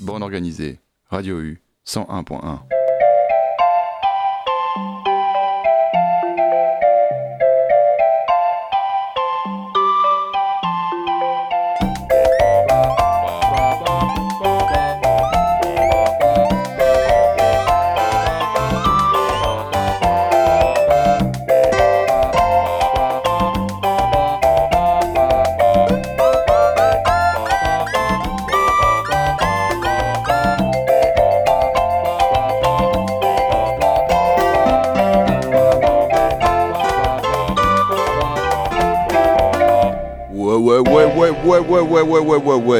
Bonne organisée, Radio U 101.1.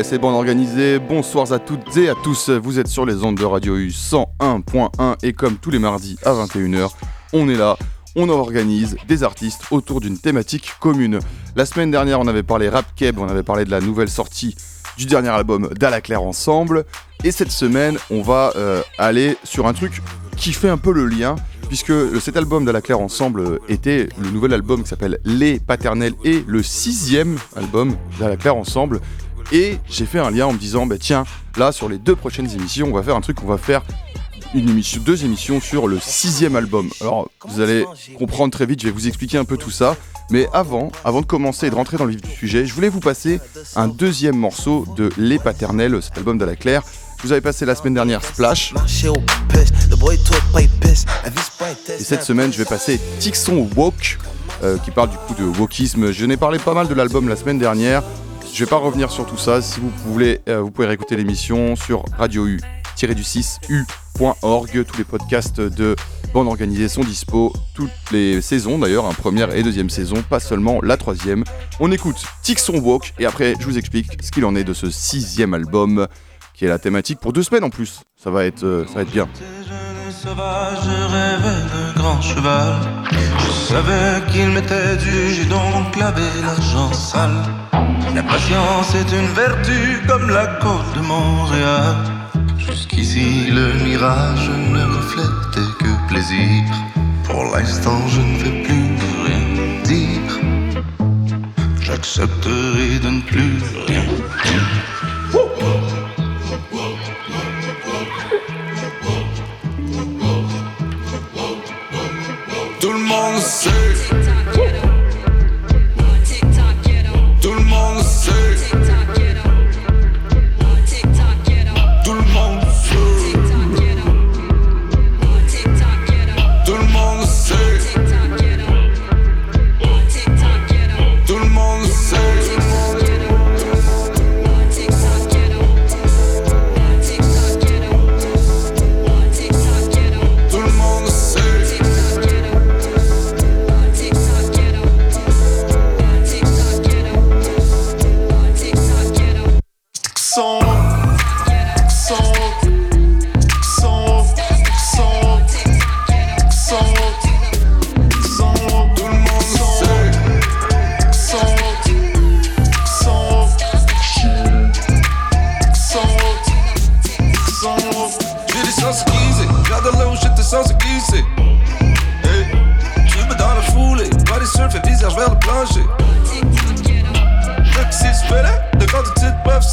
c'est bon organisé. Bonsoir à toutes et à tous. Vous êtes sur les ondes de Radio U 101.1 et comme tous les mardis à 21h, on est là. On organise des artistes autour d'une thématique commune. La semaine dernière, on avait parlé rap keb, on avait parlé de la nouvelle sortie du dernier album Claire Ensemble. Et cette semaine, on va euh, aller sur un truc qui fait un peu le lien puisque cet album Claire Ensemble était le nouvel album qui s'appelle Les Paternels et le sixième album Claire Ensemble. Et j'ai fait un lien en me disant, bah tiens, là sur les deux prochaines émissions, on va faire un truc, on va faire une émission, deux émissions sur le sixième album. Alors vous allez comprendre très vite, je vais vous expliquer un peu tout ça. Mais avant, avant de commencer et de rentrer dans le vif du sujet, je voulais vous passer un deuxième morceau de Les Paternels, cet album de la Claire. Vous avez passé la semaine dernière Splash. Et cette semaine, je vais passer Tixon Walk, euh, qui parle du coup de wokisme. Je n'ai parlé pas mal de l'album la semaine dernière. Je vais pas revenir sur tout ça. Si vous voulez, euh, vous pouvez réécouter l'émission sur radio u du 6 u.org. Tous les podcasts de Bande Organisée sont dispo. Toutes les saisons d'ailleurs, hein, première et deuxième saison, pas seulement la troisième. On écoute Tixon Walk et après je vous explique ce qu'il en est de ce sixième album qui est la thématique pour deux semaines en plus. Ça va être, euh, ça va être bien. Je rêvais de grand cheval. Je savais qu'il m'était dû, j'ai donc lavé l'argent sale. La patience est une vertu comme la côte de Montréal. Jusqu'ici, le mirage ne reflétait que plaisir. Pour l'instant, je ne vais plus rien dire. J'accepterai de ne plus rien dire. Tout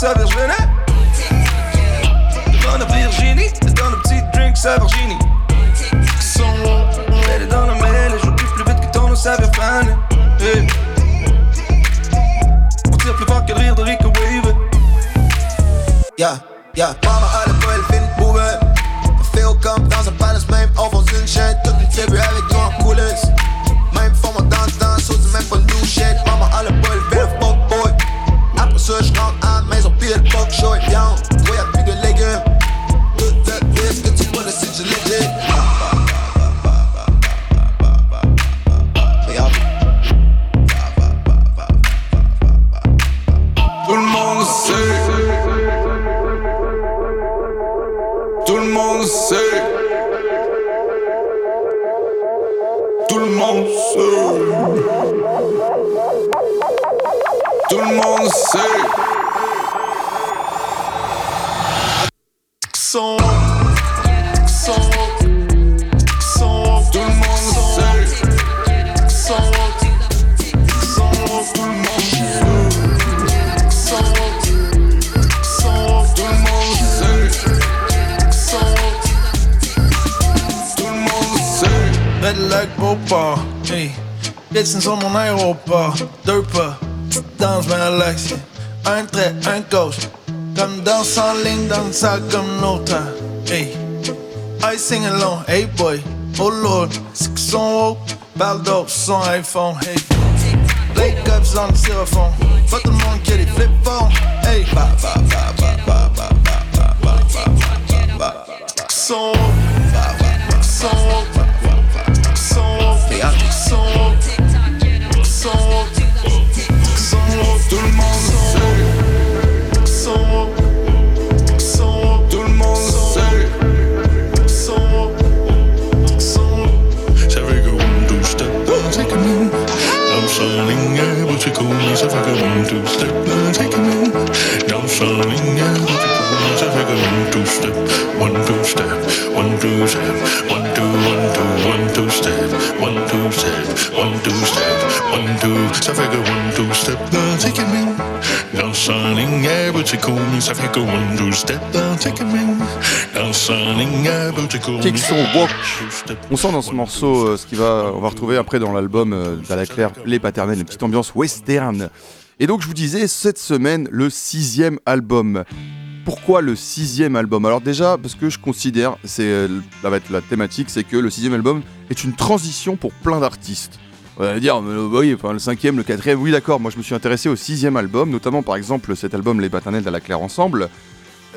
ça Virginie hein? Dans la Virginie, c'est dans le petit drink ça Virginie. Elle est dans la mêlée, je plus plus vite que ton eau ça Virginie hey. On tire plus fort que le rire de Rico Wave. Yeah, yeah, mama, allez Deux pas, danse. Un trait, un gauche. Comme danse en ligne, dans ça comme l'autre. Hey, I sing along, hey boy. Oh lord, c'est que son haut, parle son iPhone. Hey, Lake ups on le styrofoam. Pas tout le monde qui a des flip phones. Hey, ba ba ba ba ba ba ba ba ba ba ba ba. Son haut, ba ba son haut. so one two, so figure one two step, I'm taking you down the line. Yeah, but you call me. So I figured one two step, one two step, one two step, one two one two one two step, one two step, one two step, one two. So I figured. Something step, take a. Now, something Kickson Walk. On sent dans ce morceau euh, ce qui va, on va retrouver après dans l'album euh, la Claire, les paternels, une petite ambiance western. Et donc je vous disais, cette semaine, le sixième album. Pourquoi le sixième album? Alors déjà, parce que je considère, c'est euh, la, la thématique, c'est que le sixième album est une transition pour plein d'artistes. On va dire, oui, enfin, le cinquième, le quatrième, oui d'accord, moi je me suis intéressé au sixième album, notamment par exemple cet album Les Paternels de la Claire Ensemble.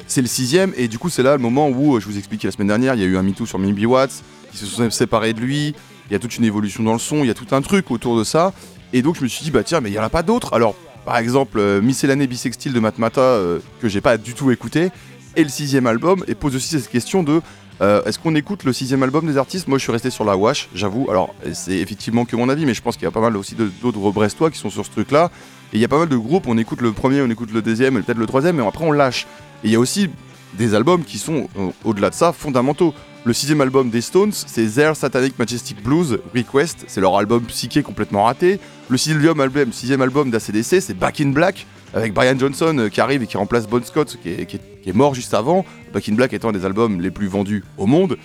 C'est le sixième, et du coup c'est là le moment où, je vous expliquais la semaine dernière, il y a eu un MeToo sur Mimi Watts, qui se sont séparés de lui, il y a toute une évolution dans le son, il y a tout un truc autour de ça, et donc je me suis dit, bah tiens, mais il n'y en a pas d'autres. Alors par exemple euh, Bisextile de Matmata, euh, que j'ai pas du tout écouté, et le sixième album, et pose aussi cette question de euh, est-ce qu'on écoute le sixième album des artistes? Moi je suis resté sur la Wash, j'avoue. Alors c'est effectivement que mon avis, mais je pense qu'il y a pas mal aussi d'autres Brestois qui sont sur ce truc-là. Et il y a pas mal de groupes, on écoute le premier, on écoute le deuxième, peut-être le troisième, mais après on lâche. Et il y a aussi des albums qui sont, au-delà de ça, fondamentaux. Le sixième album des Stones, c'est Their Satanic Majestic Blues Request, c'est leur album psyché complètement raté. Le sixième album, sixième album d'ACDC, c'est Back in Black, avec Brian Johnson euh, qui arrive et qui remplace Bon Scott, qui est, mort juste avant. Back in Black étant un des albums les plus vendus au monde.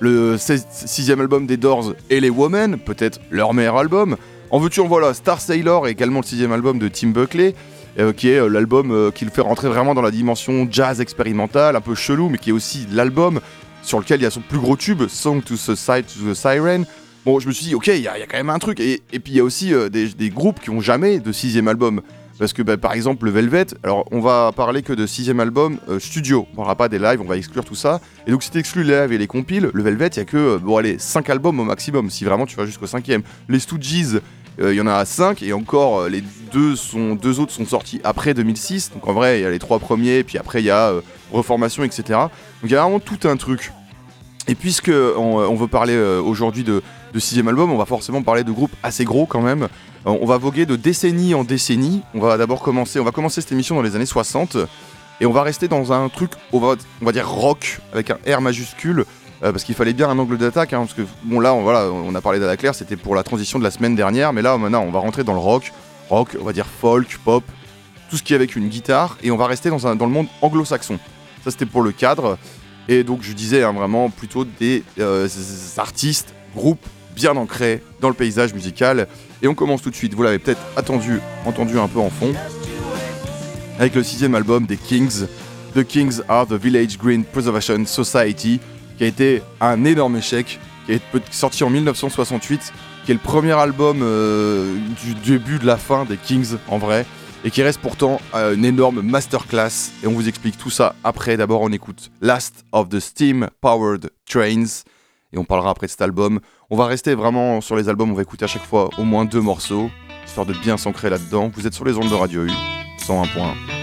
Le sixième album des Doors, et les Women, peut-être leur meilleur album. En veux-tu, en voilà, Star Sailor, également le sixième album de Tim Buckley. Euh, qui est euh, l'album qui le fait rentrer vraiment dans la dimension jazz expérimental, un peu chelou, mais qui est aussi l'album sur lequel il y a son plus gros tube, Song to the, Side to the Siren. Bon, je me suis dit, ok, il y, a quand même un truc. Et, puis il y a aussi euh, des, groupes qui ont jamais de sixième album. Parce que bah, par exemple le Velvet, alors on va parler que de sixième album euh, studio, on parlera pas des lives, on va exclure tout ça. Et donc si tu exclues les lives et les compiles, le Velvet il y a que euh, bon allez 5 albums au maximum, si vraiment tu vas jusqu'au cinquième. Les Stooges, il y en a 5 et encore les deux, deux autres sont sortis après 2006. Donc en vrai il y a les trois premiers, puis après il y a Reformation, etc. Donc il y a vraiment tout un truc. Et puisque on, veut parler aujourd'hui de, sixième album, on va forcément parler de groupes assez gros quand même. Euh, on va voguer de décennie en décennie. On va d'abord commencer, on va commencer cette émission dans les années 60 et on va rester dans un truc, on va, on va dire rock avec un R majuscule. Euh, parce qu'il fallait bien un angle d'attaque, hein, parce que bon là, on, voilà, on a parlé d'Ada Claire, c'était pour la transition de la semaine dernière, mais là maintenant, on va rentrer dans le rock, rock, on va dire folk, pop, tout ce qui est avec une guitare, et on va rester dans, un, dans le monde anglo-saxon. Ça, c'était pour le cadre, et donc je disais hein, vraiment plutôt des euh, artistes, groupes bien ancré dans le paysage musical. Et on commence tout de suite, vous l'avez peut-être attendu, entendu un peu en fond, avec le sixième album des Kings, The Kings are the Village Green Preservation Society, qui a été un énorme échec, qui est sorti en 1968, qui est le premier album euh, du début de la fin des Kings en vrai, et qui reste pourtant euh, une énorme masterclass. Et on vous explique tout ça après. D'abord, on écoute Last of the Steam Powered Trains et on parlera après de cet album. On va rester vraiment sur les albums, on va écouter à chaque fois au moins deux morceaux, histoire de bien s'ancrer là-dedans. Vous êtes sur les ondes de Radio U, 101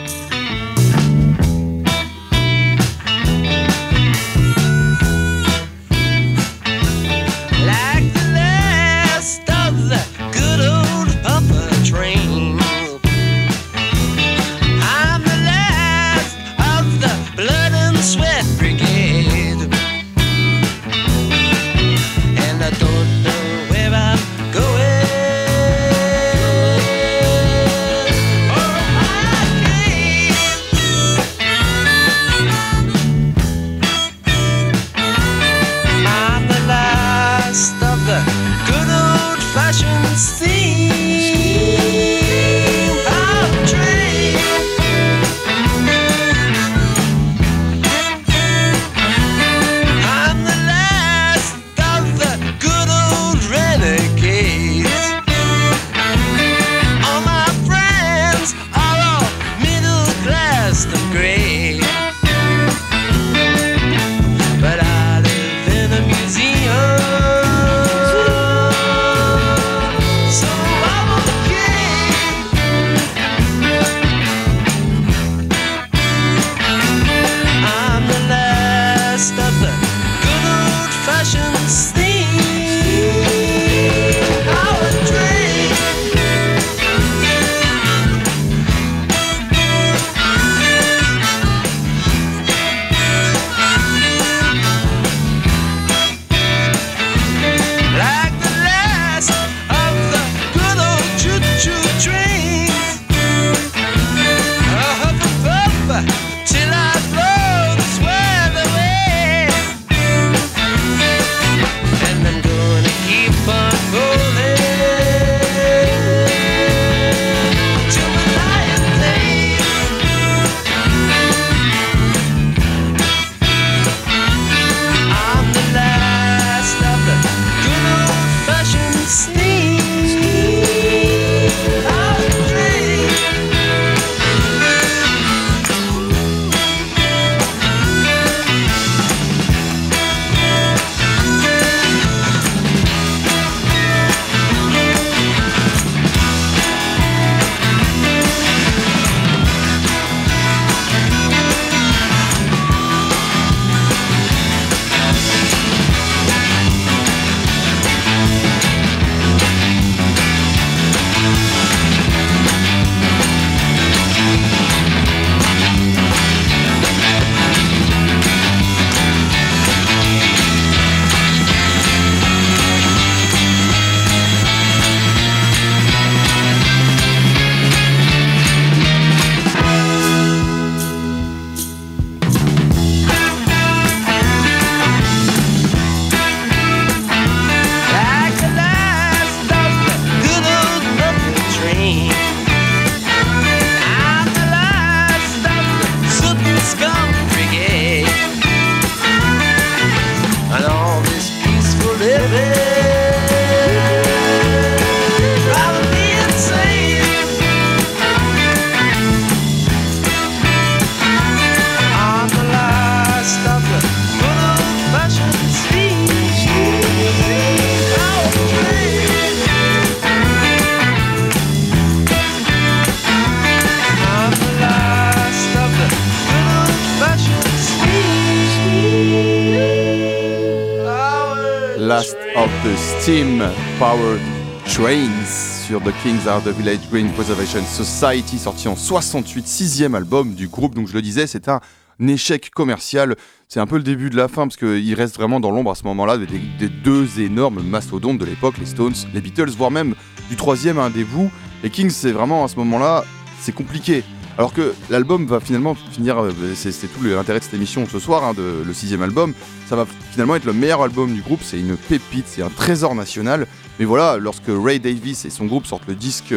Steam Powered Trains sur The Kings Are the Village Green Preservation Society, sorti en 68, sixième album du groupe. Donc je le disais, c'est un échec commercial. C'est un peu le début de la fin parce qu'il reste vraiment dans l'ombre à ce moment-là des, des, deux énormes mastodontes de l'époque, les Stones, les Beatles, voire même du troisième un des vous. Les Kings, c'est vraiment à ce moment-là, c'est compliqué. Alors que l'album va finalement finir, euh, c'est tout l'intérêt de cette émission ce soir, hein, le sixième album, ça va finalement être le meilleur album du groupe, c'est une pépite, c'est un trésor national. Mais voilà, lorsque Ray Davis et son groupe sortent le disque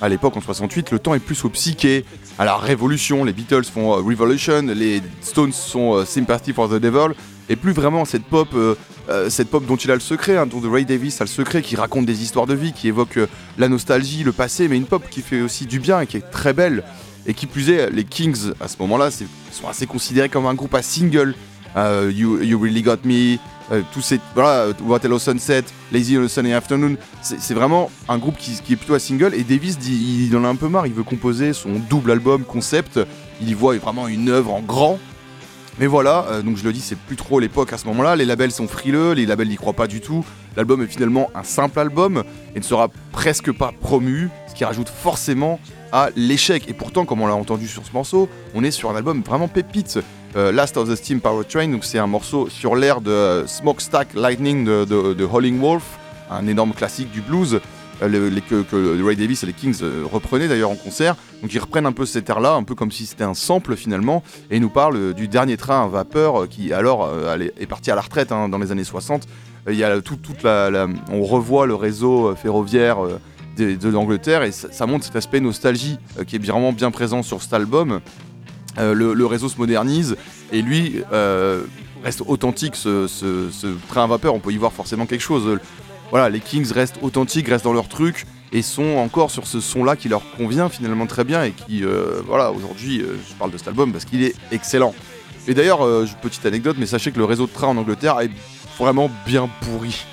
à l'époque en 68, le temps est plus au psyché, à la révolution. Les Beatles font euh, Revolution, les Stones sont euh, Sympathy for the Devil, et plus vraiment cette pop, cette pop dont il a le secret, hein, dont Ray Davis a le secret, qui raconte des histoires de vie, qui évoque la nostalgie, le passé, mais une pop qui fait aussi du bien et qui est très belle. Et qui plus est, les Kings, à ce moment-là, sont assez considérés comme un groupe à single. Euh, you, Really Got Me, tous ces. Voilà, What Hello Sunset, Lazy a Sunny Afternoon. C'est vraiment un groupe qui, est plutôt à single. Et Davis, dit, il en a un peu marre, il veut composer son double album concept. Il y voit vraiment une œuvre en grand. Mais voilà, euh, donc je le dis, c'est plus trop l'époque à ce moment-là. Les labels sont frileux, les labels n'y croient pas du tout. L'album est finalement un simple album et ne sera presque pas promu, ce qui rajoute forcément à l'échec. Et pourtant, comme on l'a entendu sur ce morceau, on est sur un album vraiment pépite. Euh, Last of the Steam Power Train, donc c'est un morceau sur l'air de Smokestack Lightning de, de, Howling Wolf, un énorme classique du blues. Euh, que, Ray Davis et les Kings euh, reprenaient d'ailleurs en concert. Donc ils reprennent un peu cet air-là, un peu comme si c'était un sample finalement, et ils nous parlent du dernier train à vapeur qui alors est parti à la retraite hein, dans les années 60. Il y a tout, toute la, on revoit le réseau ferroviaire de, l'Angleterre et ça, montre cet aspect nostalgie euh, qui est vraiment bien présent sur cet album. Euh, le, réseau se modernise et lui euh, reste authentique. Ce, train à vapeur, on peut y voir forcément quelque chose. Voilà, les Kings restent authentiques, restent dans leur truc et sont encore sur ce son-là qui leur convient finalement très bien et qui, voilà, aujourd'hui, je parle de cet album parce qu'il est excellent. Et d'ailleurs, petite anecdote, mais sachez que le réseau de train en Angleterre est vraiment bien pourri.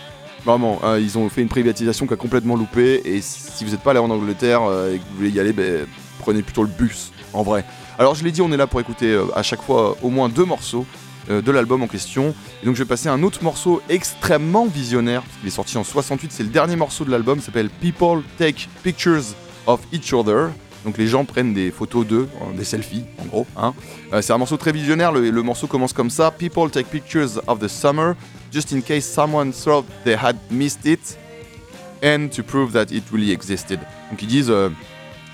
Vraiment, hein, ils ont fait une privatisation qui a complètement loupé. Et si vous n'êtes pas allé en Angleterre euh, et que vous voulez y aller, ben, prenez plutôt le bus, en vrai. Alors je l'ai dit, on est là pour écouter euh, à chaque fois au moins deux morceaux euh, de l'album en question. Et donc je vais passer un autre morceau extrêmement visionnaire, Il est sorti en 68, c'est le dernier morceau de l'album, s'appelle People Take Pictures of Each Other. Donc les gens prennent des photos d'eux, des selfies en gros. Hein. c'est un morceau très visionnaire, le, morceau commence comme ça. People take pictures of the summer just in case someone thought they had missed it and to prove that it really existed. Donc ils disent euh,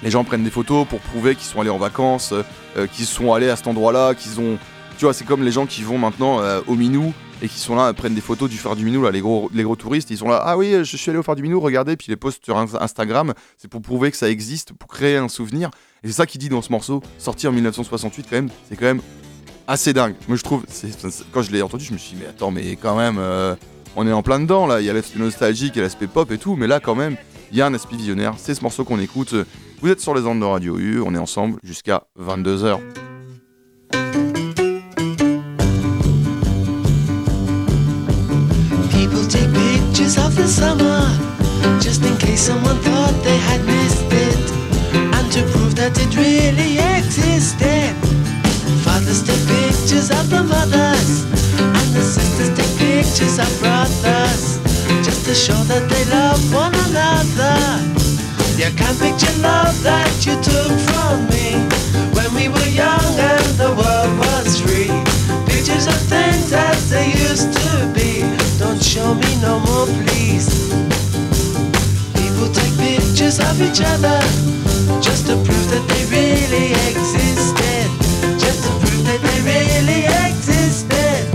les gens prennent des photos pour prouver qu'ils sont allés en vacances, euh, qu'ils sont allés à cet endroit-là, qu'ils ont tu vois, c'est comme les gens qui vont maintenant euh, au Minou et qui sont là, prennent des photos du phare du Minou, là, les gros, les gros touristes, ils sont là, ah oui, je suis allé au phare du Minou, regardez, puis ils les postent sur Instagram, c'est pour prouver que ça existe, pour créer un souvenir. Et c'est ça qu'il dit dans ce morceau, sorti en 1968 quand même, c'est quand même assez dingue. Moi, je trouve, quand je l'ai entendu, je me suis dit, mais attends, mais quand même, euh, on est en plein dedans là. Il y a l'aspect nostalgique et l'aspect pop et tout, mais là, quand même, il y a un aspect visionnaire. C'est ce morceau qu'on écoute. Vous êtes sur les ondes de Radio U, on est ensemble jusqu'à 22h. You took from me when we were young and the world was free. Pictures of things as they used to be. Don't show me no more, please. People take pictures of each other just to prove that they really existed Just to prove that they really existed.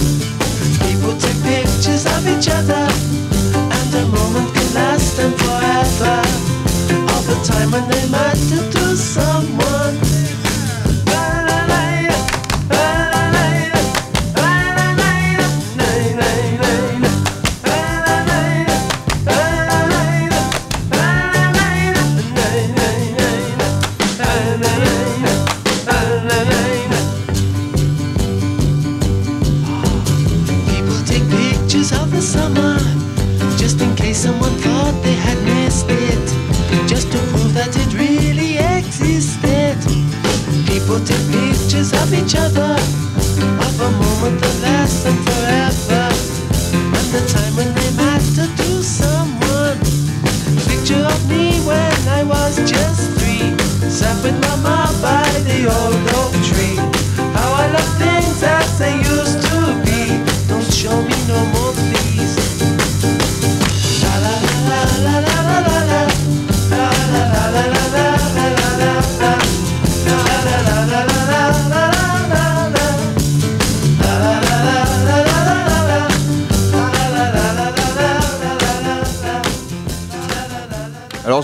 People take pictures of each other, time when they matter to someone.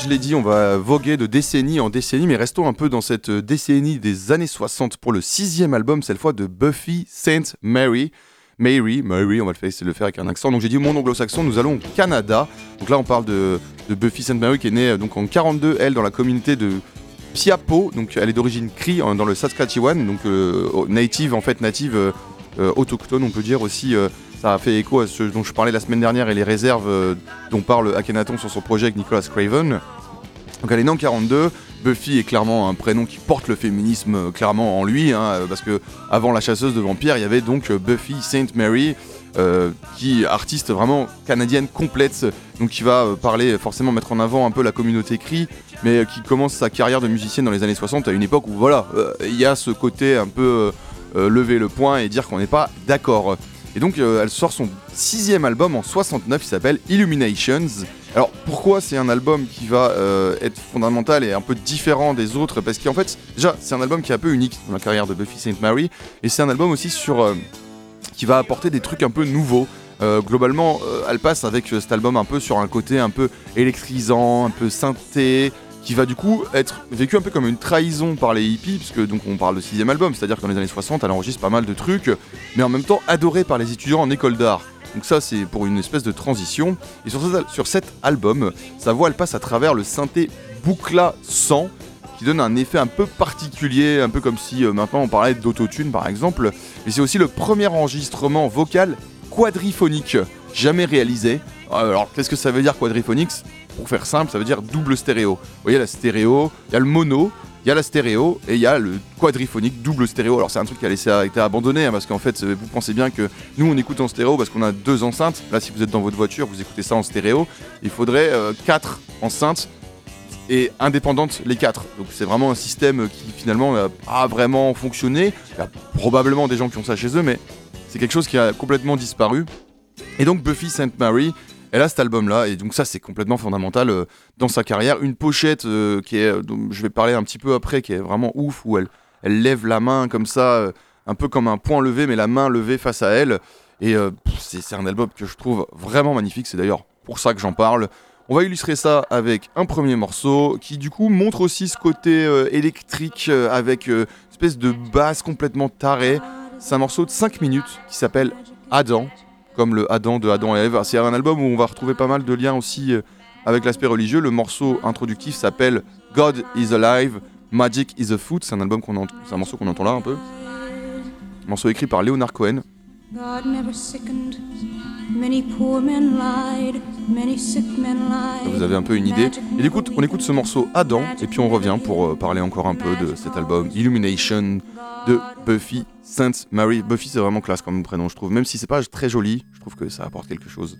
Je l'ai dit, on va voguer de décennie en décennie, mais restons un peu dans cette décennie des années 60 pour le sixième album, cette fois de Buffy Saint Mary. Mary, Mary, on va le faire, le faire avec un accent. Donc j'ai dit monde anglo-saxon, nous allons au Canada. Donc là on parle de, Buffy Saint Mary qui est née euh, donc en 42, elle dans la communauté de Piapo. Donc elle est d'origine Cree en- dans le Saskatchewan, donc euh, native en fait native euh, autochtone on peut dire aussi. Ça a fait écho à ce dont je parlais la semaine dernière et les réserves euh, dont parle Akhenaton sur son projet avec Nicolas Craven. Donc elle est née en 42. Buffy est clairement un prénom qui porte le féminisme euh, clairement en lui, hein, euh, parce que avant la chasseuse de vampires, il y avait donc Buffy Saint Mary, qui artiste vraiment canadienne complète, donc qui va parler forcément mettre en avant un peu la communauté cri, mais qui commence sa carrière de musicienne dans les années 60 à une époque où voilà, il y a ce côté un peu lever le poing et dire qu'on n'est pas d'accord. Et donc euh, elle sort son sixième album en 69, il s'appelle Illuminations. Alors pourquoi c'est un album qui va euh, être fondamental et un peu différent des autres? Parce qu'en fait, déjà, c'est un album qui est un peu unique dans la carrière de Buffy Saint Mary, et c'est un album aussi sur euh, qui va apporter des trucs un peu nouveaux. Globalement, elle passe avec cet album un peu sur un côté un peu électrisant, un peu synthé, qui va du coup être vécu un peu comme une trahison par les hippies, puisque donc on parle de sixième album, c'est-à-dire que dans les années 60, elle enregistre pas mal de trucs, mais en même temps adorée par les étudiants en école d'art. Donc ça c'est pour une espèce de transition. Et sur, ce- sur cet album, sa voix elle passe à travers le synthé Boucla 100 qui donne un effet un peu particulier, un peu comme si euh, maintenant on parlait d'autotune par exemple. Et c'est aussi le premier enregistrement vocal quadriphonique jamais réalisé. Euh, Alors qu'est-ce que ça veut dire quadriphonique? Pour faire simple, ça veut dire double stéréo. Vous voyez la stéréo, il y a le mono, il y a la stéréo et il y a le quadriphonique double stéréo. Alors c'est un truc qui a été abandonné hein, parce qu'en fait euh, vous pensez bien que nous on écoute en stéréo parce qu'on a deux enceintes. Là si vous êtes dans votre voiture vous écoutez ça en stéréo. Il faudrait euh, quatre enceintes et indépendantes les quatre. Donc c'est vraiment un système qui finalement n'a pas vraiment fonctionné. Il y a probablement des gens qui ont ça chez eux mais c'est quelque chose qui a complètement disparu. Et donc Buffy Saint Mary, elle a cet album-là, et donc ça c'est complètement fondamental euh, dans sa carrière. Une pochette euh, qui euh, dont je vais parler un petit peu après, qui est vraiment ouf, où elle, elle lève la main comme ça, un peu comme un point levé, mais la main levée face à elle. Et c'est un album que je trouve vraiment magnifique, c'est d'ailleurs pour ça que j'en parle. On va illustrer ça avec un premier morceau qui du coup montre aussi ce côté électrique avec une espèce de basse complètement tarée. C'est un morceau de 5 minutes qui s'appelle Adam, comme le Adam de Adam et Ève. C'est un album où on va retrouver pas mal de liens aussi euh, avec l'aspect religieux. Le morceau introductif s'appelle God is Alive, Magic is a Foot. C'est un album qu'on un morceau qu'on entend là un peu. Un morceau écrit par Leonard Cohen. God never sickened. Many poor men lied, many sick men lied. Vous avez un peu une idée. Et écoute, on écoute ce morceau Adam et puis on revient pour euh, parler encore un peu de cet album Illumination de Buffy Saint Mary. Buffy c'est vraiment classe comme prénom je trouve, même si c'est pas très joli, je trouve que ça apporte quelque chose.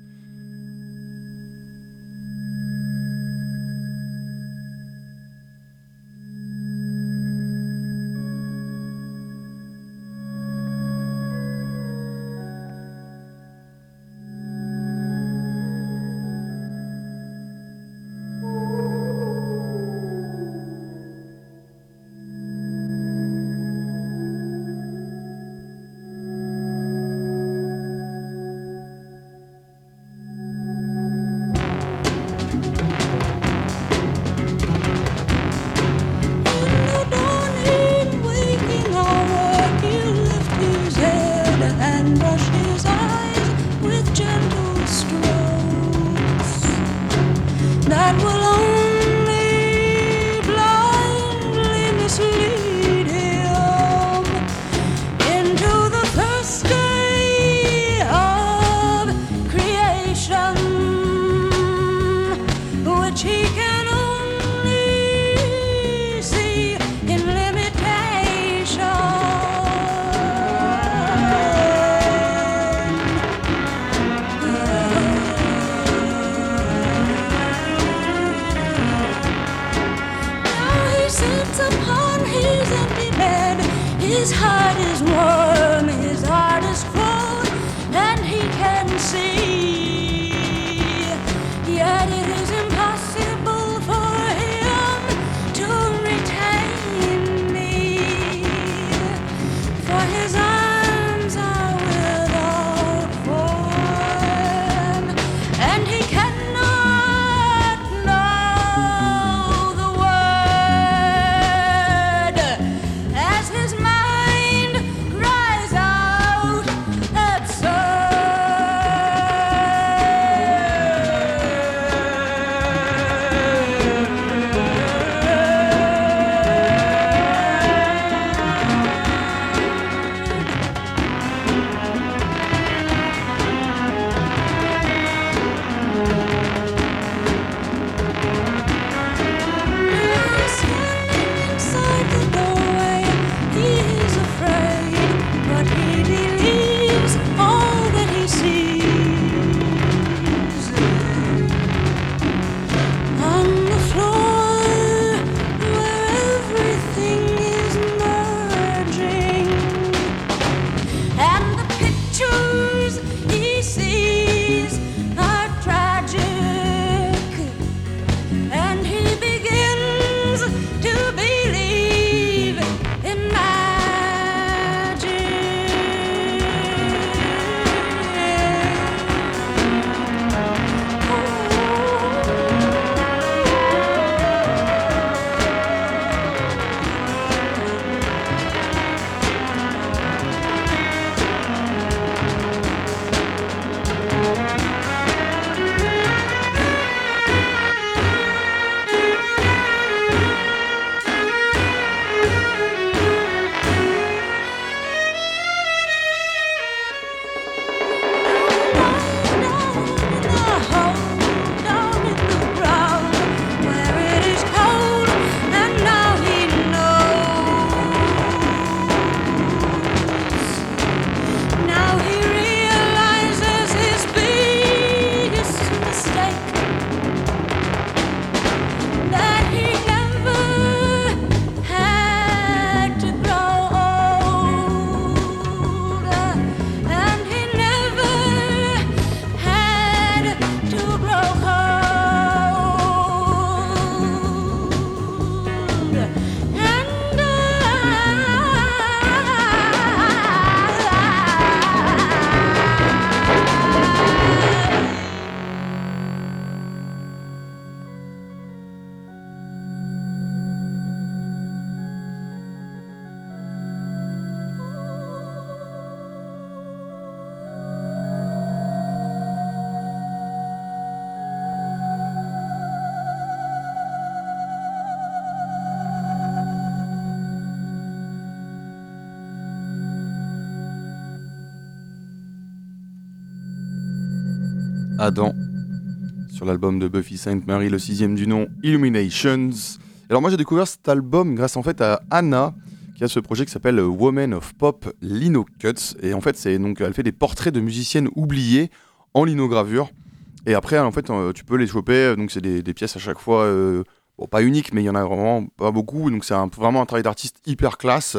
Adam sur l'album de Buffy Sainte Marie, le sixième du nom, Illuminations. Alors moi j'ai découvert cet album grâce en fait à Anna qui a ce projet qui s'appelle Woman of Pop Lino Cuts. Et en fait c'est donc elle fait des portraits de musiciennes oubliées en linogravure. Et après en fait euh, tu peux les choper. Donc c'est des, pièces à chaque fois euh, bon pas uniques mais il y en a vraiment pas beaucoup. Donc c'est vraiment un travail d'artiste hyper classe.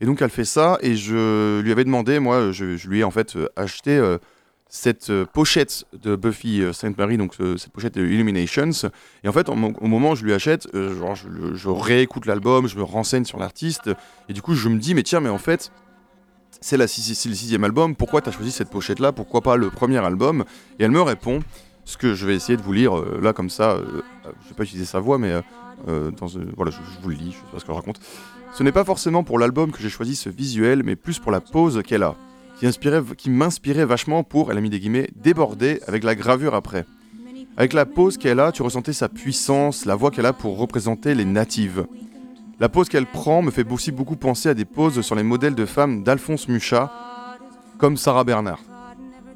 Et donc elle fait ça. Et je lui avais demandé moi je, lui ai en fait acheté euh, cette euh, pochette de Buffy euh, Sainte Marie, donc euh, cette pochette de Illuminations. Et en fait, au, mo- au moment où je lui achète, euh, genre, je, réécoute l'album, je me renseigne sur l'artiste, et du coup, je me dis, mais tiens, mais en fait, c'est le sixième album, pourquoi tu as choisi cette pochette-là, pourquoi pas le premier album? Et elle me répond, ce que je vais essayer de vous lire là, comme ça, je vais pas utiliser sa voix, mais voilà, je, je vous le lis, je sais pas ce que je raconte. Ce n'est pas forcément pour l'album que j'ai choisi ce visuel, mais plus pour la pose qu'elle a qui, inspirait- qui m'inspirait vachement pour, elle a mis des guillemets, déborder avec la gravure après. Avec la pose qu'elle a, tu ressentais sa puissance, la voix qu'elle a pour représenter les natives. La pose qu'elle prend me fait aussi beaucoup penser à des poses sur les modèles de femmes d'Alphonse Mucha, comme Sarah Bernard.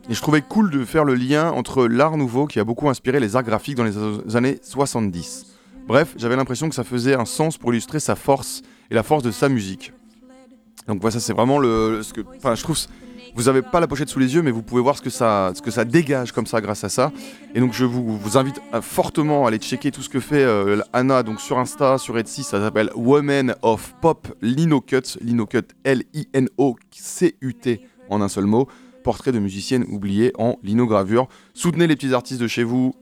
Et je trouvais cool de faire le lien entre l'art nouveau qui a beaucoup inspiré les arts graphiques dans les années 70. Bref, j'avais l'impression que ça faisait un sens pour illustrer sa force et la force de sa musique. Donc voilà, ça c'est vraiment le- ce que, enfin je trouve Vous avez pas la pochette sous les yeux, mais vous pouvez voir ce que ça, ce que ça dégage comme ça grâce à ça. Et donc je vous, invite euh, fortement à aller checker tout ce que fait euh, Anna donc sur Insta, sur Etsy, ça s'appelle Women of Pop Lino Cut, Lino Cut L-I-N-O-C-U-T en un seul mot, portrait de musicienne oubliée en linogravure. Soutenez les petits artistes de chez vous.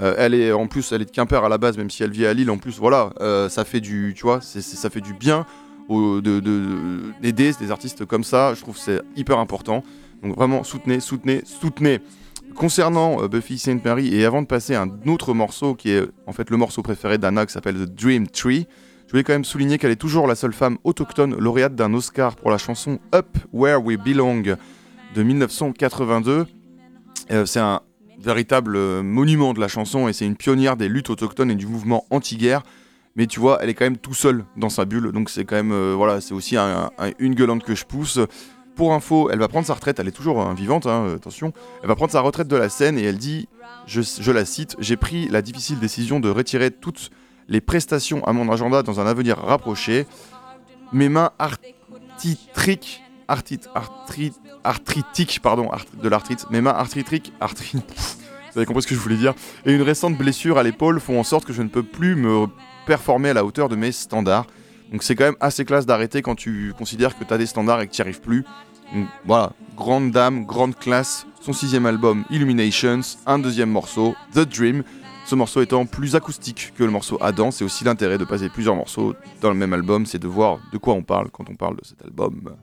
Euh, elle est en plus, elle est de Quimper à la base, même si elle vit à Lille. En plus, voilà, ça fait du, tu vois, ça fait du bien au- de- de- des artistes comme ça. Je trouve que c'est hyper important. Donc vraiment, soutenez, soutenez, soutenez. Concernant euh, Buffy Saint Mary, et avant de passer à un autre morceau qui est en fait le morceau préféré d'Anna, qui s'appelle The Dream Tree, je voulais quand même souligner qu'elle est toujours la seule femme autochtone lauréate d'un Oscar pour la chanson Up Where We Belong de 1982. Euh, c'est un véritable euh, monument de la chanson et c'est une pionnière des luttes autochtones et du mouvement anti-guerre. Mais tu vois, elle est quand même tout seule dans sa bulle, donc c'est quand même, euh, voilà, c'est aussi un- un- une gueulante que je pousse. Pour info, elle va prendre sa retraite, elle est toujours hein, vivante, hein, euh, attention. Elle va prendre sa retraite de la scène et elle dit, je, la cite, J'ai pris la difficile décision de retirer toutes les prestations à mon agenda dans un avenir rapproché. Mes mains artitriques, artit, artri- arthritiques, pardon, de l'arthrite, mes mains arthritiques, arthri- vous avez compris ce que je voulais dire, et une récente blessure à l'épaule font en sorte que je ne peux plus me performer à la hauteur de mes standards. Donc c'est quand même assez classe d'arrêter quand tu considères que tu as des standards et que tu n'y arrives plus. Donc voilà, grande dame, grande classe, son sixième album Illuminations, un deuxième morceau, The Dream. Ce morceau étant plus acoustique que le morceau Adam, c'est aussi l'intérêt de passer plusieurs morceaux dans le même album, c'est de voir de quoi on parle quand on parle de cet album.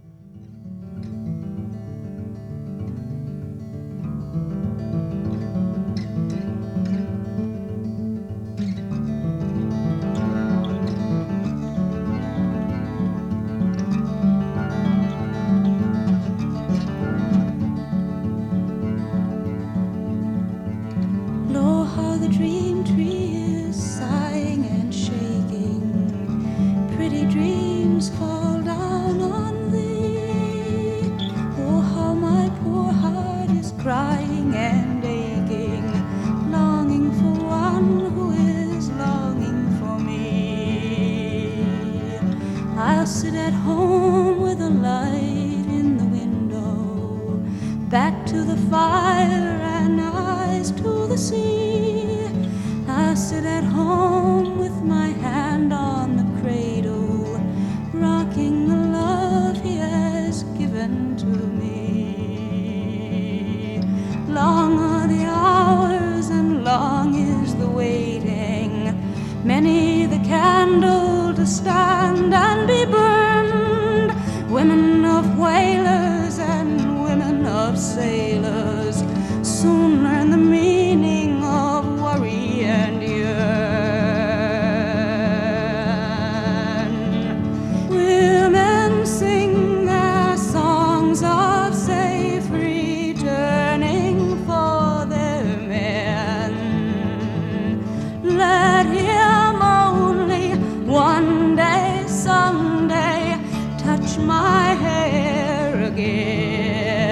My hair again.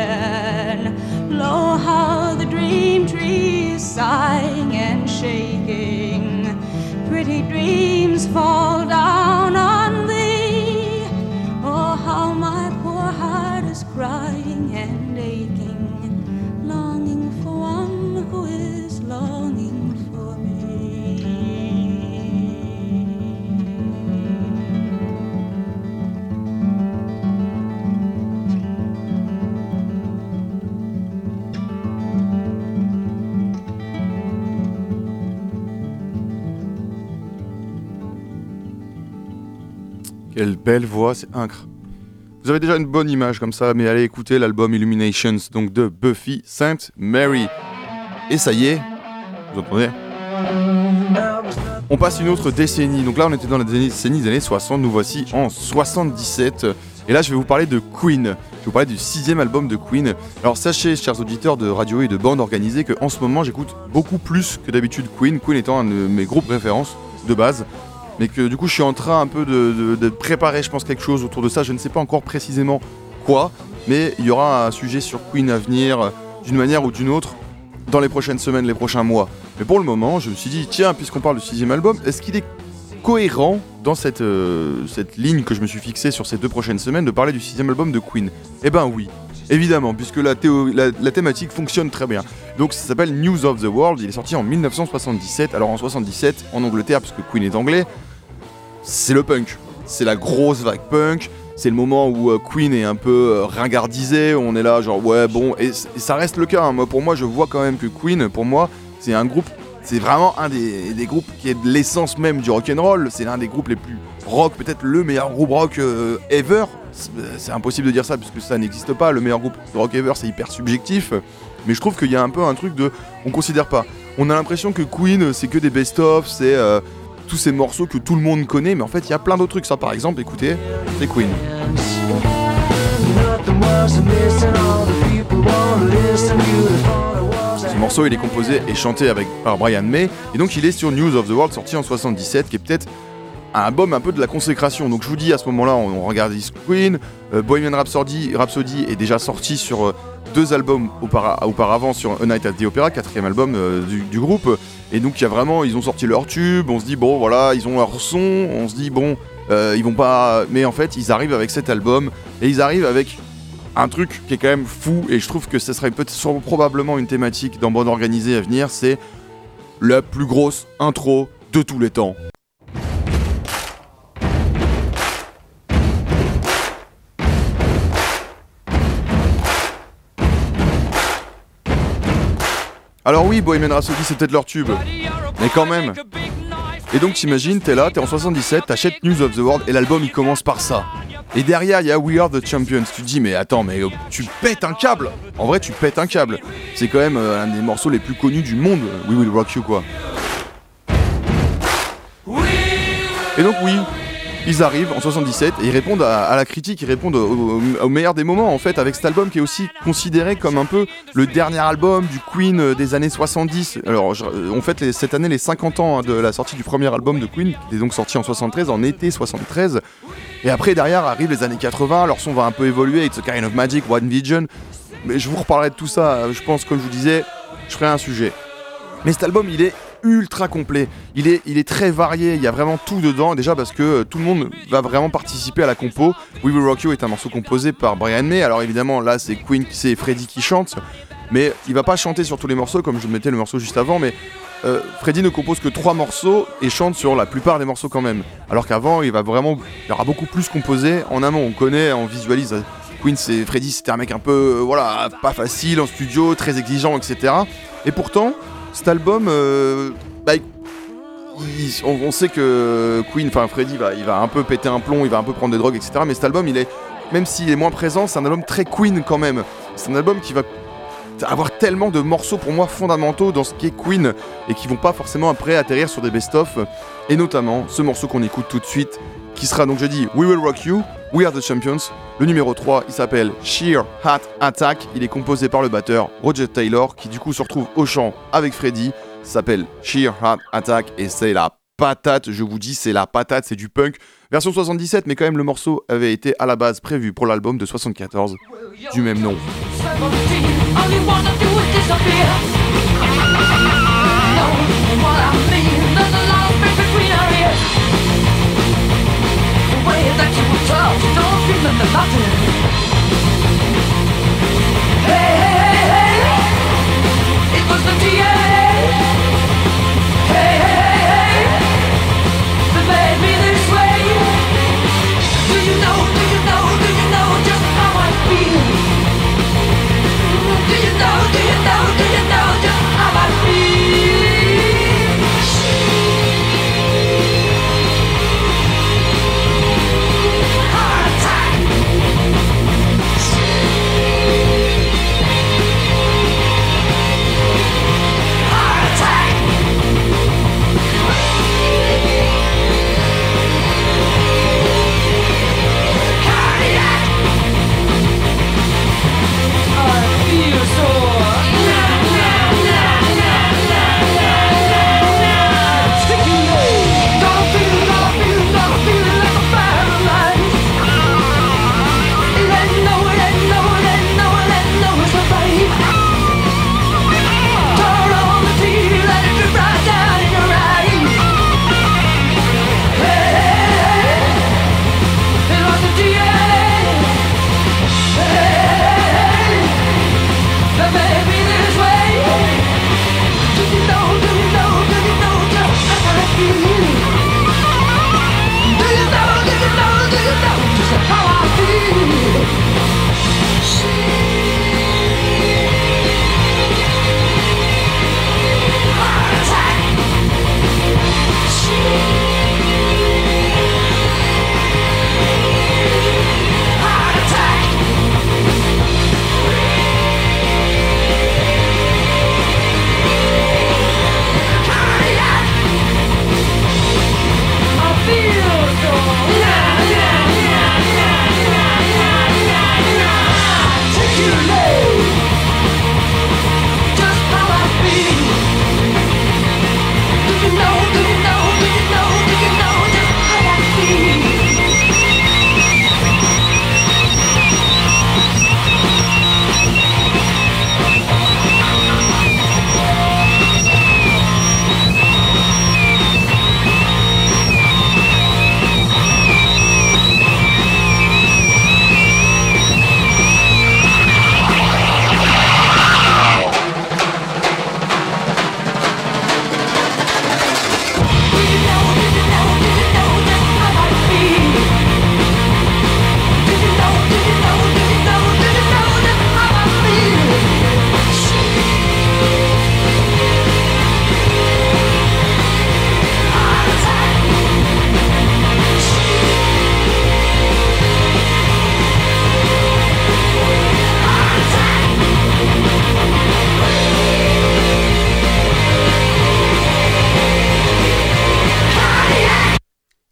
Lo, how the dream tree is sighing and shaking. Pretty dreams fall Quelle belle voix, c'est incre. Vous avez déjà une bonne image comme ça, mais allez écouter l'album Illuminations, donc de Buffy Saint Mary. Et ça y est, vous entendez? On passe une autre décennie. Donc là, on était dans la décennie des années 60, nous voici en 77. Et là, je vais vous parler de Queen. Je vais vous parler du sixième album de Queen. Alors sachez, chers auditeurs de radio et de bandes organisées, qu'en ce moment, j'écoute beaucoup plus que d'habitude Queen. Queen étant un de mes groupes références de base mais que du coup je suis en train un peu de, préparer je pense quelque chose autour de ça, je ne sais pas encore précisément quoi, mais il y aura un sujet sur Queen à venir euh, d'une manière ou d'une autre dans les prochaines semaines, les prochains mois. Mais pour le moment, je me suis dit, tiens, puisqu'on parle du sixième album, est-ce qu'il est cohérent dans cette, euh, cette ligne que je me suis fixée sur ces deux prochaines semaines de parler du sixième album de Queen? Eh ben oui. Évidemment, puisque la, la- la thématique fonctionne très bien. Donc ça s'appelle News of the World, il est sorti en 1977. Alors en 77, en Angleterre, puisque Queen est anglais, c'est le punk. C'est la grosse vague punk. C'est le moment où euh, Queen est un peu euh, ringardisé. On est là, genre, ouais, bon. Et, ça reste le cas. hein. Moi, pour moi, je vois quand même que Queen, pour moi, c'est un groupe. C'est vraiment un des, groupes qui est de l'essence même du rock'n'roll. C'est l'un des groupes les plus rock, peut-être le meilleur groupe rock euh, ever. C'est- impossible de dire ça puisque ça n'existe pas. Le meilleur groupe rock ever, c'est hyper subjectif. Mais je trouve qu'il y a un peu un truc de. On considère pas. On a l'impression que Queen, c'est que des best-of, c'est tous ces morceaux que tout le monde connaît. Mais en fait, il y a plein d'autres trucs. Ça, par exemple, écoutez, c'est Queen. Ce morceau, il est composé et chanté par Brian May. Et donc, il est sur News of the World, sorti en 77, qui est peut-être un album un peu de la consécration. Donc, je vous dis, à ce moment-là, on, on regarde Queen. Euh, Bohemian Rhapsody, Rhapsody est déjà sorti sur euh, deux albums aupara- auparavant sur A Night at the Opera, quatrième album euh, du, groupe. Et donc, il y a vraiment, ils ont sorti leur tube. On se dit, bon, voilà, ils ont leur son. On se dit, bon, euh, ils vont pas. Mais en fait, ils arrivent avec cet album. Et ils arrivent avec un truc qui est quand même fou et je trouve que ce serait peut-être probablement une thématique dans Bonne Organisée à venir, c'est la plus grosse intro de tous les temps. Alors oui, Bohemian Rhapsody peut-être leur tube, mais quand même. Et donc t'imagines, t'es là, t'es en 77, t'achètes News of the World et l'album il commence par ça. Et derrière il y a We Are the Champions. Tu te dis mais attends mais euh, tu pètes un câble. En vrai tu pètes un câble. C'est quand même euh, un des morceaux les plus connus du monde. We Will Rock You quoi. Et donc oui, ils arrivent en 77 et ils répondent à, la critique, ils répondent au meilleur des moments en fait avec cet album qui est aussi considéré comme un peu le dernier album du Queen euh, des années 70. Alors je- euh, on fête les- cette année les 50 ans hein, de la sortie du premier album de Queen qui est donc sorti en 73, en été 73. Et après derrière arrivent les années 80, leur son va un peu évoluer, It's a Kind of Magic, One Vision. Mais je vous reparlerai de tout ça, euh, je pense comme je vous disais, je ferai un sujet. Mais cet album, il est ultra complet. Il est, il très varié. Il y a vraiment tout dedans. Déjà parce que euh, tout le monde va vraiment participer à la compo. We Will Rock You est un morceau composé par Brian May. Alors évidemment, là, c'est Queen, c'est Freddy qui chante. Mais il va pas chanter sur tous les morceaux comme je mettais le morceau juste avant. Mais euh, Freddy ne compose que trois morceaux et chante sur la plupart des morceaux quand même. Alors qu'avant, il va vraiment, il aura beaucoup plus composé en amont. On connaît, on visualise. euh, Queen, c'est Freddy, c'était un mec un peu, voilà, pas facile en studio, très exigeant, etc. Et pourtant, cet album, euh, bah, on, sait que Queen, enfin Freddy, va, va un peu péter un plomb, il va un peu prendre des drogues, etc. Mais cet album, il est, même s'il est moins présent, c'est un album très Queen quand même. C'est un album qui va avoir tellement de morceaux pour moi fondamentaux dans ce qu'est Queen et qui vont pas forcément après atterrir sur des best-of. Et notamment ce morceau qu'on écoute tout de suite, qui sera donc je dis We Will Rock You, We Are the Champions. Le numéro 3, il s'appelle Sheer Hat Attack. Il est composé par le batteur Roger Taylor, qui du coup se retrouve au chant avec Freddy. S'appelle Sheer Hat Attack et c'est la patate, je vous dis, c'est la patate, c'est du punk. Version 77, mais quand même le morceau avait été à la base prévu pour l'album de 74 du même nom. Way that you were tough, you don't remember nothing. Hey, hey, hey, hey. It was the DNA.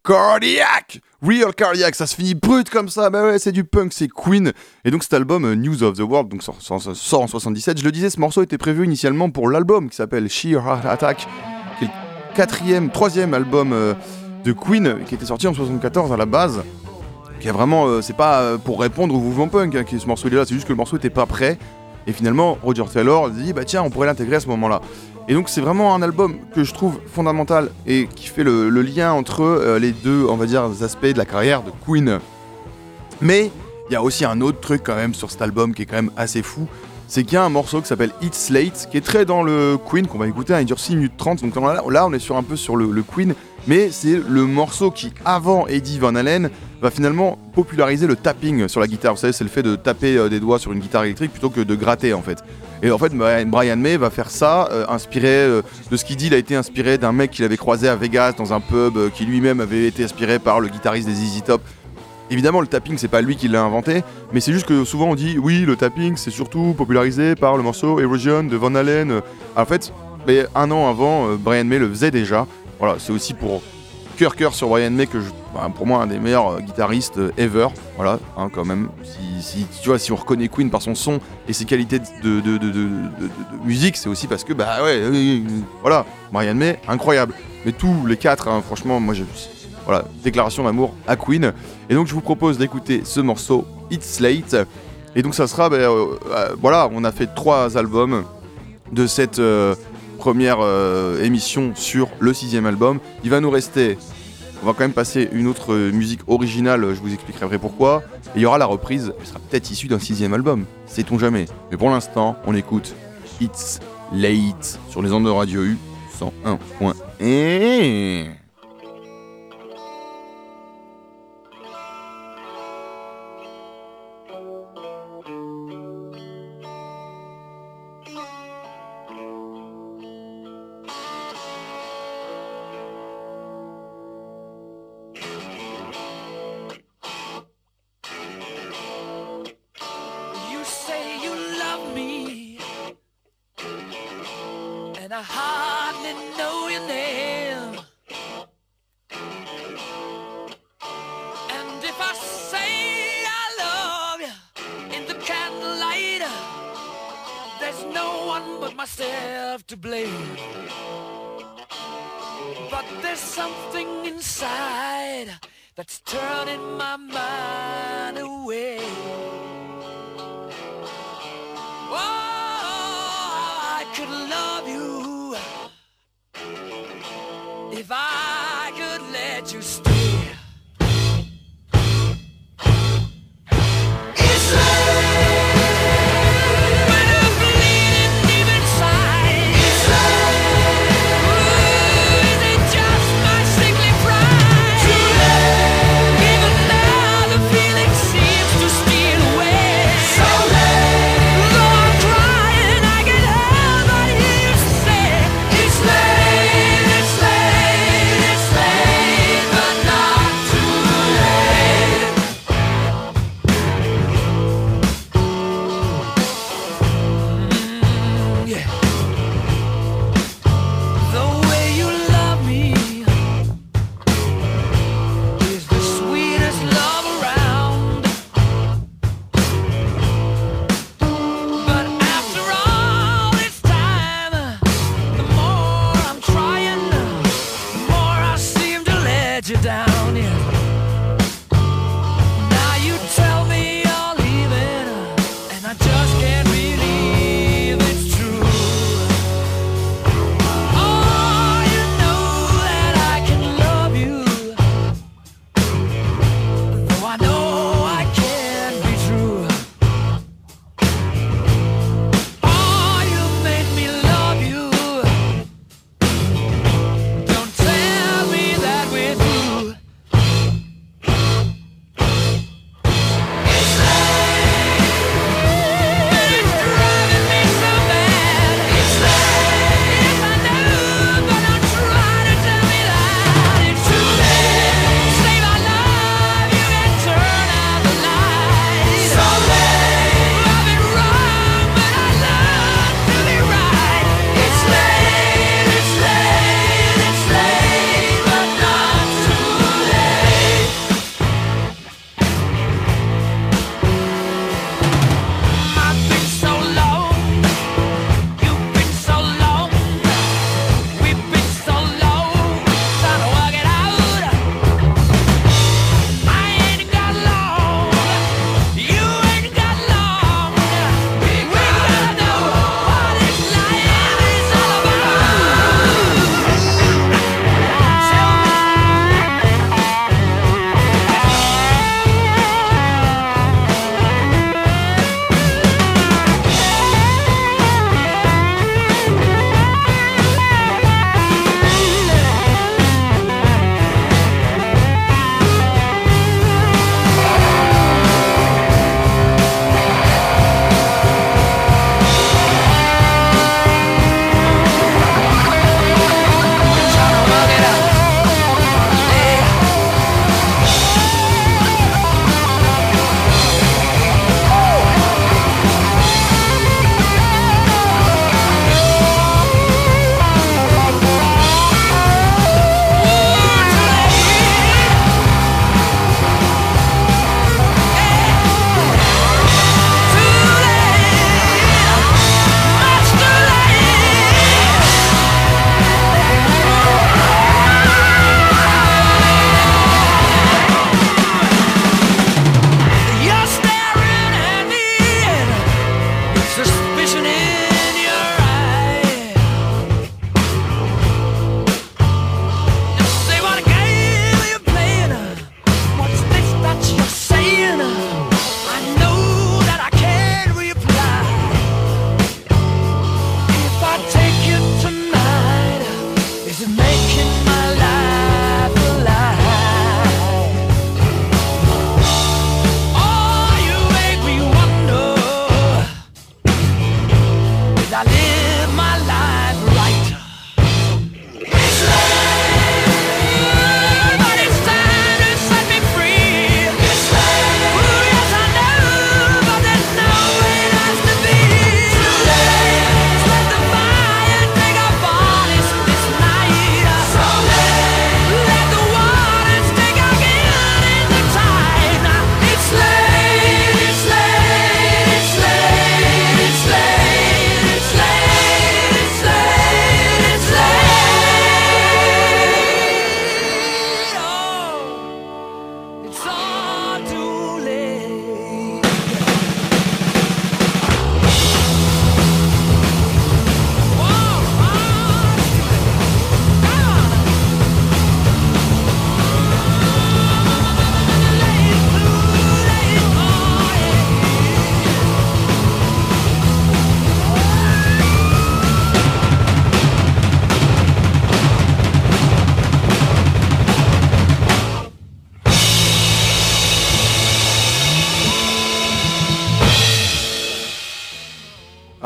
Cardiac Real Cardiac, ça se finit brut comme ça, bah ouais, c'est du punk, c'est Queen. Et donc cet album, euh, News of the World, donc sort, en 77, je le disais, ce morceau était prévu initialement pour l'album qui s'appelle Sheer Heart Attack, qui est le quatrième, troisième album euh, de Queen, qui était sorti en 74 à la base. Qui a vraiment, euh, c'est pas pour répondre au mouvement punk hein, ce morceau il est là, c'est juste que le morceau était pas prêt. Et finalement, Roger Taylor dit bah tiens, on pourrait l'intégrer à ce moment-là. Et donc c'est vraiment un album que je trouve fondamental et qui fait le, lien entre euh, les deux, on va dire, aspects de la carrière de Queen. Mais il y a aussi un autre truc quand même sur cet album qui est quand même assez fou. C'est qu'il y a un morceau qui s'appelle It's Late, qui est très dans le Queen, qu'on va écouter, hein, il dure 6 minutes 30, donc là, on est sur un peu sur le, le Queen, mais c'est le morceau qui, avant Eddie Van Halen, va finalement populariser le tapping sur la guitare. Vous savez, c'est le fait de taper euh, des doigts sur une guitare électrique plutôt que de gratter en fait. Et en fait, Brian May va faire ça, euh, inspiré euh, de ce qu'il dit. Il a été inspiré d'un mec qu'il avait croisé à Vegas dans un pub, qui lui-même avait été inspiré par le guitariste des ZZ Top. Évidemment, le tapping, c'est pas lui qui l'a inventé, mais c'est juste que souvent on dit oui, le tapping, c'est surtout popularisé par le morceau Erosion de Van Halen. En fait, mais un an avant, Brian May le faisait déjà. Voilà, c'est aussi pour cœur cœur sur Brian May que je, bah, pour moi un des meilleurs euh, guitaristes euh, ever. Voilà, hein, quand même. Si, tu vois, si on reconnaît Queen par son son et ses qualités de, musique, c'est aussi parce que bah ouais, voilà, Brian May, incroyable. Mais tous les quatre, hein, franchement, moi j'ai voilà, déclaration d'amour à Queen. Et donc je vous propose d'écouter ce morceau It's Late. Et donc ça sera, ben, euh, voilà, on a fait trois albums de cette première émission sur le sixième album. Il va nous rester, on va quand même passer une autre euh, musique originale, je vous expliquerai après pourquoi. Et il y aura la reprise, elle sera peut-être issue d'un sixième album, sait-on jamais. Mais pour l'instant, on écoute It's Late sur les ondes de Radio U 101.1. But there's something inside that's turning my mind away. Oh, I could love you if I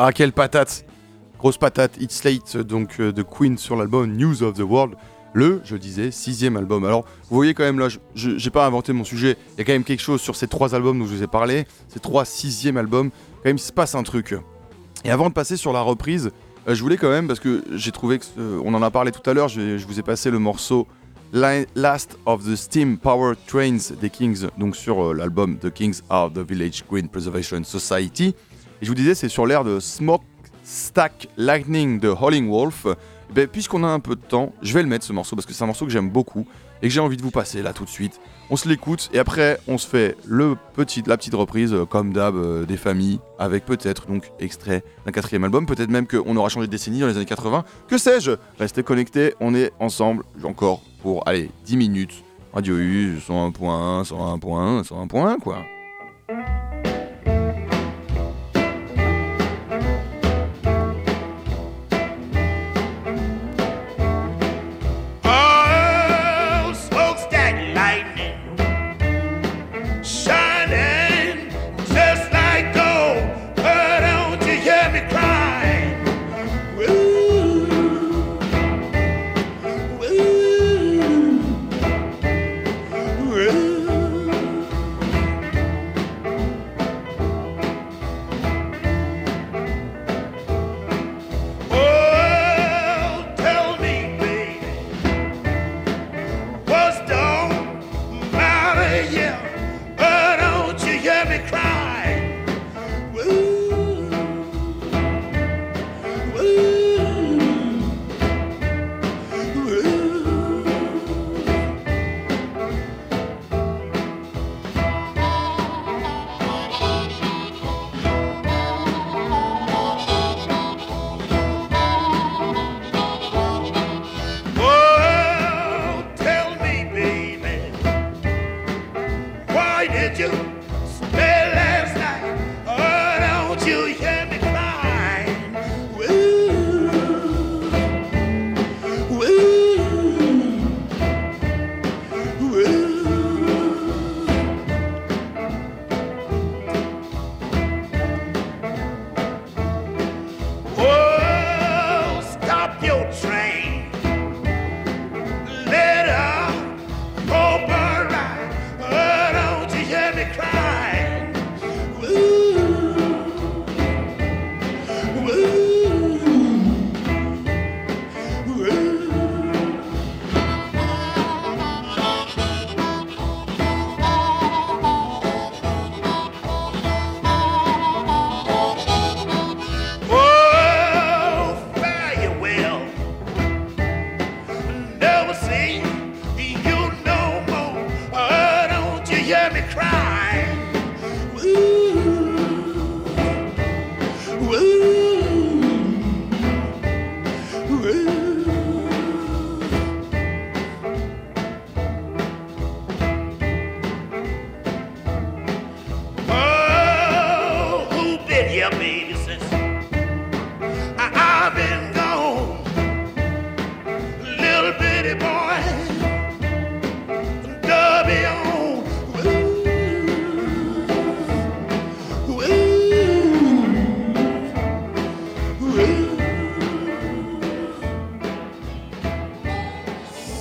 Ah, quelle patate Grosse patate, It's Late, donc euh, de Queen sur l'album News of the World. Le, je disais, sixième album. Alors, vous voyez quand même là, je- j'ai pas inventé mon sujet. Il y a quand même quelque chose sur ces trois albums dont je vous ai parlé. Ces trois sixièmes albums, quand même, il se passe un truc. Et avant de passer sur la reprise, euh, je voulais quand même, parce que j'ai trouvé que, euh, on en a parlé tout à l'heure, je, vous ai passé le morceau Last of the Steam Power Trains des Kings, donc sur euh, l'album The Kings are the Village Green Preservation Society. Et je vous disais, c'est sur l'air de Smoke Stack Lightning de Howling Wolf. Eh ben, Puisqu'on a un peu de temps, je vais le mettre ce morceau parce que c'est un morceau que j'aime beaucoup et que j'ai envie de vous passer là tout de suite. On se l'écoute et après on se fait le la petite reprise euh, comme d'hab euh, des familles avec peut-être donc extrait d'un quatrième album, peut-être même qu'on aura changé de décennie dans les années 80. Que sais-je? Restez connectés, on est ensemble encore pour allez 10 minutes. Radio U 101.1, 101.1, 101.1 quoi.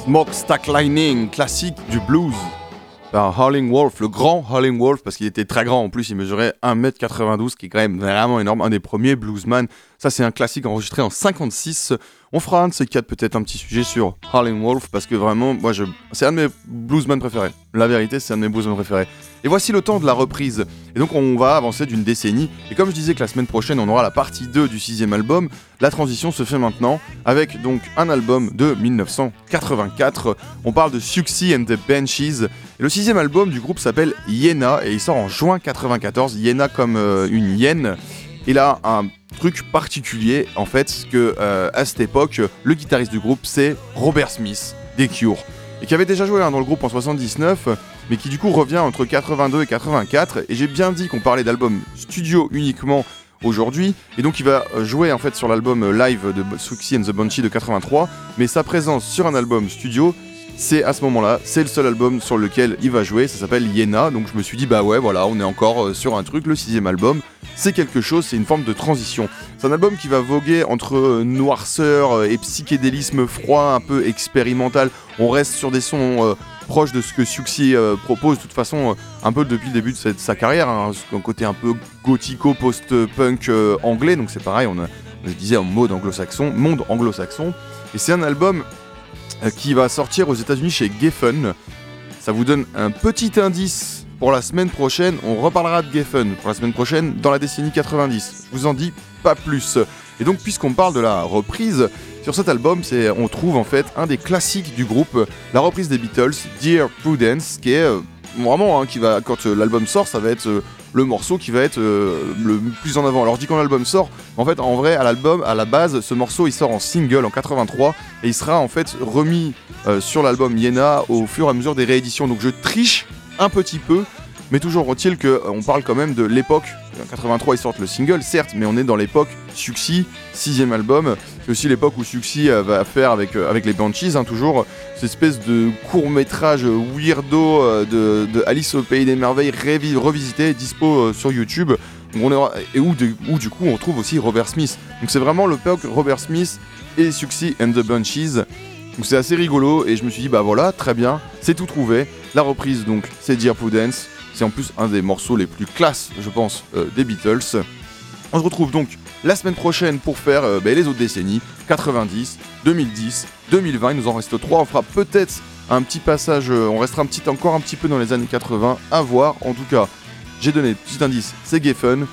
Smokestack Lightning, classique du blues par Howling Wolf, le grand Howling Wolf, parce qu'il était très grand en plus, il mesurait 1m92, qui est quand même vraiment énorme, un des premiers bluesman. Ça, c'est un classique enregistré en 56. On fera un de ces quatre, peut-être un petit sujet sur Howling Wolf, parce que vraiment, moi, c'est un de mes bluesman préférés. La vérité, c'est un de mes bluesman préférés. Et voici le temps de la reprise. Et donc, on va avancer d'une décennie. Et comme je disais que la semaine prochaine, on aura la partie 2 du sixième album, la transition se fait maintenant avec donc un album de 1984. On parle de Suxy and the Benchies. Et le sixième album du groupe s'appelle Yena et il sort en juin 94. Yena comme euh, une hyène. Il a un truc particulier en fait que euh, à cette époque, le guitariste du groupe c'est Robert Smith des Cure et qui avait déjà joué hein, dans le groupe en 79 mais qui du coup revient entre 82 et 84 et j'ai bien dit qu'on parlait d'album studio uniquement aujourd'hui. Et donc il va euh, jouer en fait sur l'album euh, live de Suxy and the Banshee de 83 mais sa présence sur un album studio c'est à ce moment-là, c'est le seul album sur lequel il va jouer, ça s'appelle Yena, donc je me suis dit bah ouais voilà, on est encore euh, sur un truc, le sixième album, c'est quelque chose, c'est une forme de transition. C'est un album qui va voguer entre noirceur et psychédélisme froid, un peu expérimental, on reste sur des sons proches de ce que Suxi euh, propose, de toute façon, euh, un peu depuis le début de, sa carrière, hein, un côté un peu gothico, post-punk euh, anglais, donc c'est pareil, on a, je en mode anglo-saxon, monde anglo-saxon, et c'est un album euh, qui va sortir aux États-Unis chez Geffen. Ça vous donne un petit indice pour la semaine prochaine. On reparlera de Geffen pour la semaine prochaine dans la décennie 90. Je vous en dis pas plus. Et donc, puisqu'on parle de la reprise, sur cet album, on trouve en fait un des classiques du groupe, la reprise des Beatles, Dear Prudence, qui est euh, vraiment, hein, qui va, quand euh, l'album sort, ça va être euh, le morceau qui va être le plus en avant. Alors, je dis quand l'album sort, en fait, en vrai, à l'album, à la base, ce morceau, il sort en single en 83 et il sera en fait remis sur l'album Yena au fur et à mesure des rééditions. Donc, je triche un petit peu, mais toujours est-il qu'on parle quand même de l'époque. En 83, ils sortent le single, certes, mais on est dans l'époque Suxy, sixième album. C'est aussi l'époque où Suxy euh, va faire avec, euh, avec les Banshees, hein, toujours cette espèce de court métrage weirdo euh, de, Alice au Pays des Merveilles revisité, dispo sur YouTube. On est- et où, du coup on trouve aussi Robert Smith. Donc c'est vraiment l'époque Robert Smith et Suxy and the Banshees. Donc c'est assez rigolo et je me suis dit bah voilà, très bien, c'est tout trouvé. La reprise donc c'est Dear Prudence. C'est en plus un des morceaux les plus classes, je pense, euh, des Beatles. On se retrouve donc la semaine prochaine pour faire euh, bah, les autres décennies 90, 2010, 2020. Il nous en reste trois. On fera peut-être un petit passage. euh, on restera un petit, encore un petit peu dans les années 80. À voir. En tout cas, j'ai donné petit indice. C'est Geffen.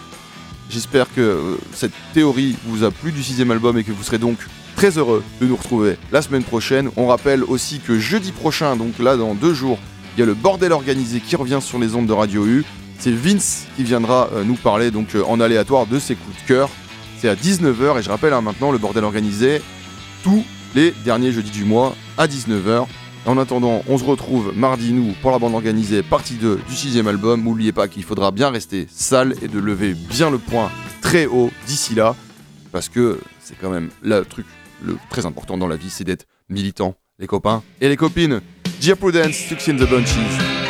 J'espère que cette théorie vous a plu du sixième album et que vous serez donc très heureux de nous retrouver la semaine prochaine. On rappelle aussi que jeudi prochain, donc là dans deux jours, il y a le bordel organisé qui revient sur les ondes de Radio U. C'est Vince qui viendra euh, nous parler donc euh, en aléatoire de ses coups de cœur. C'est à 19h et je rappelle hein, maintenant le bordel organisé tous les derniers jeudis du mois à 19h. En attendant, on se retrouve mardi, nous, pour la bande organisée, partie 2 du sixième album. N'oubliez pas qu'il faudra bien rester sale et de lever bien le poing très haut d'ici là, parce que c'est quand même le truc le très important dans la vie, c'est d'être militant, les copains et les copines. Dear Prudence, Sucks in the Bunches.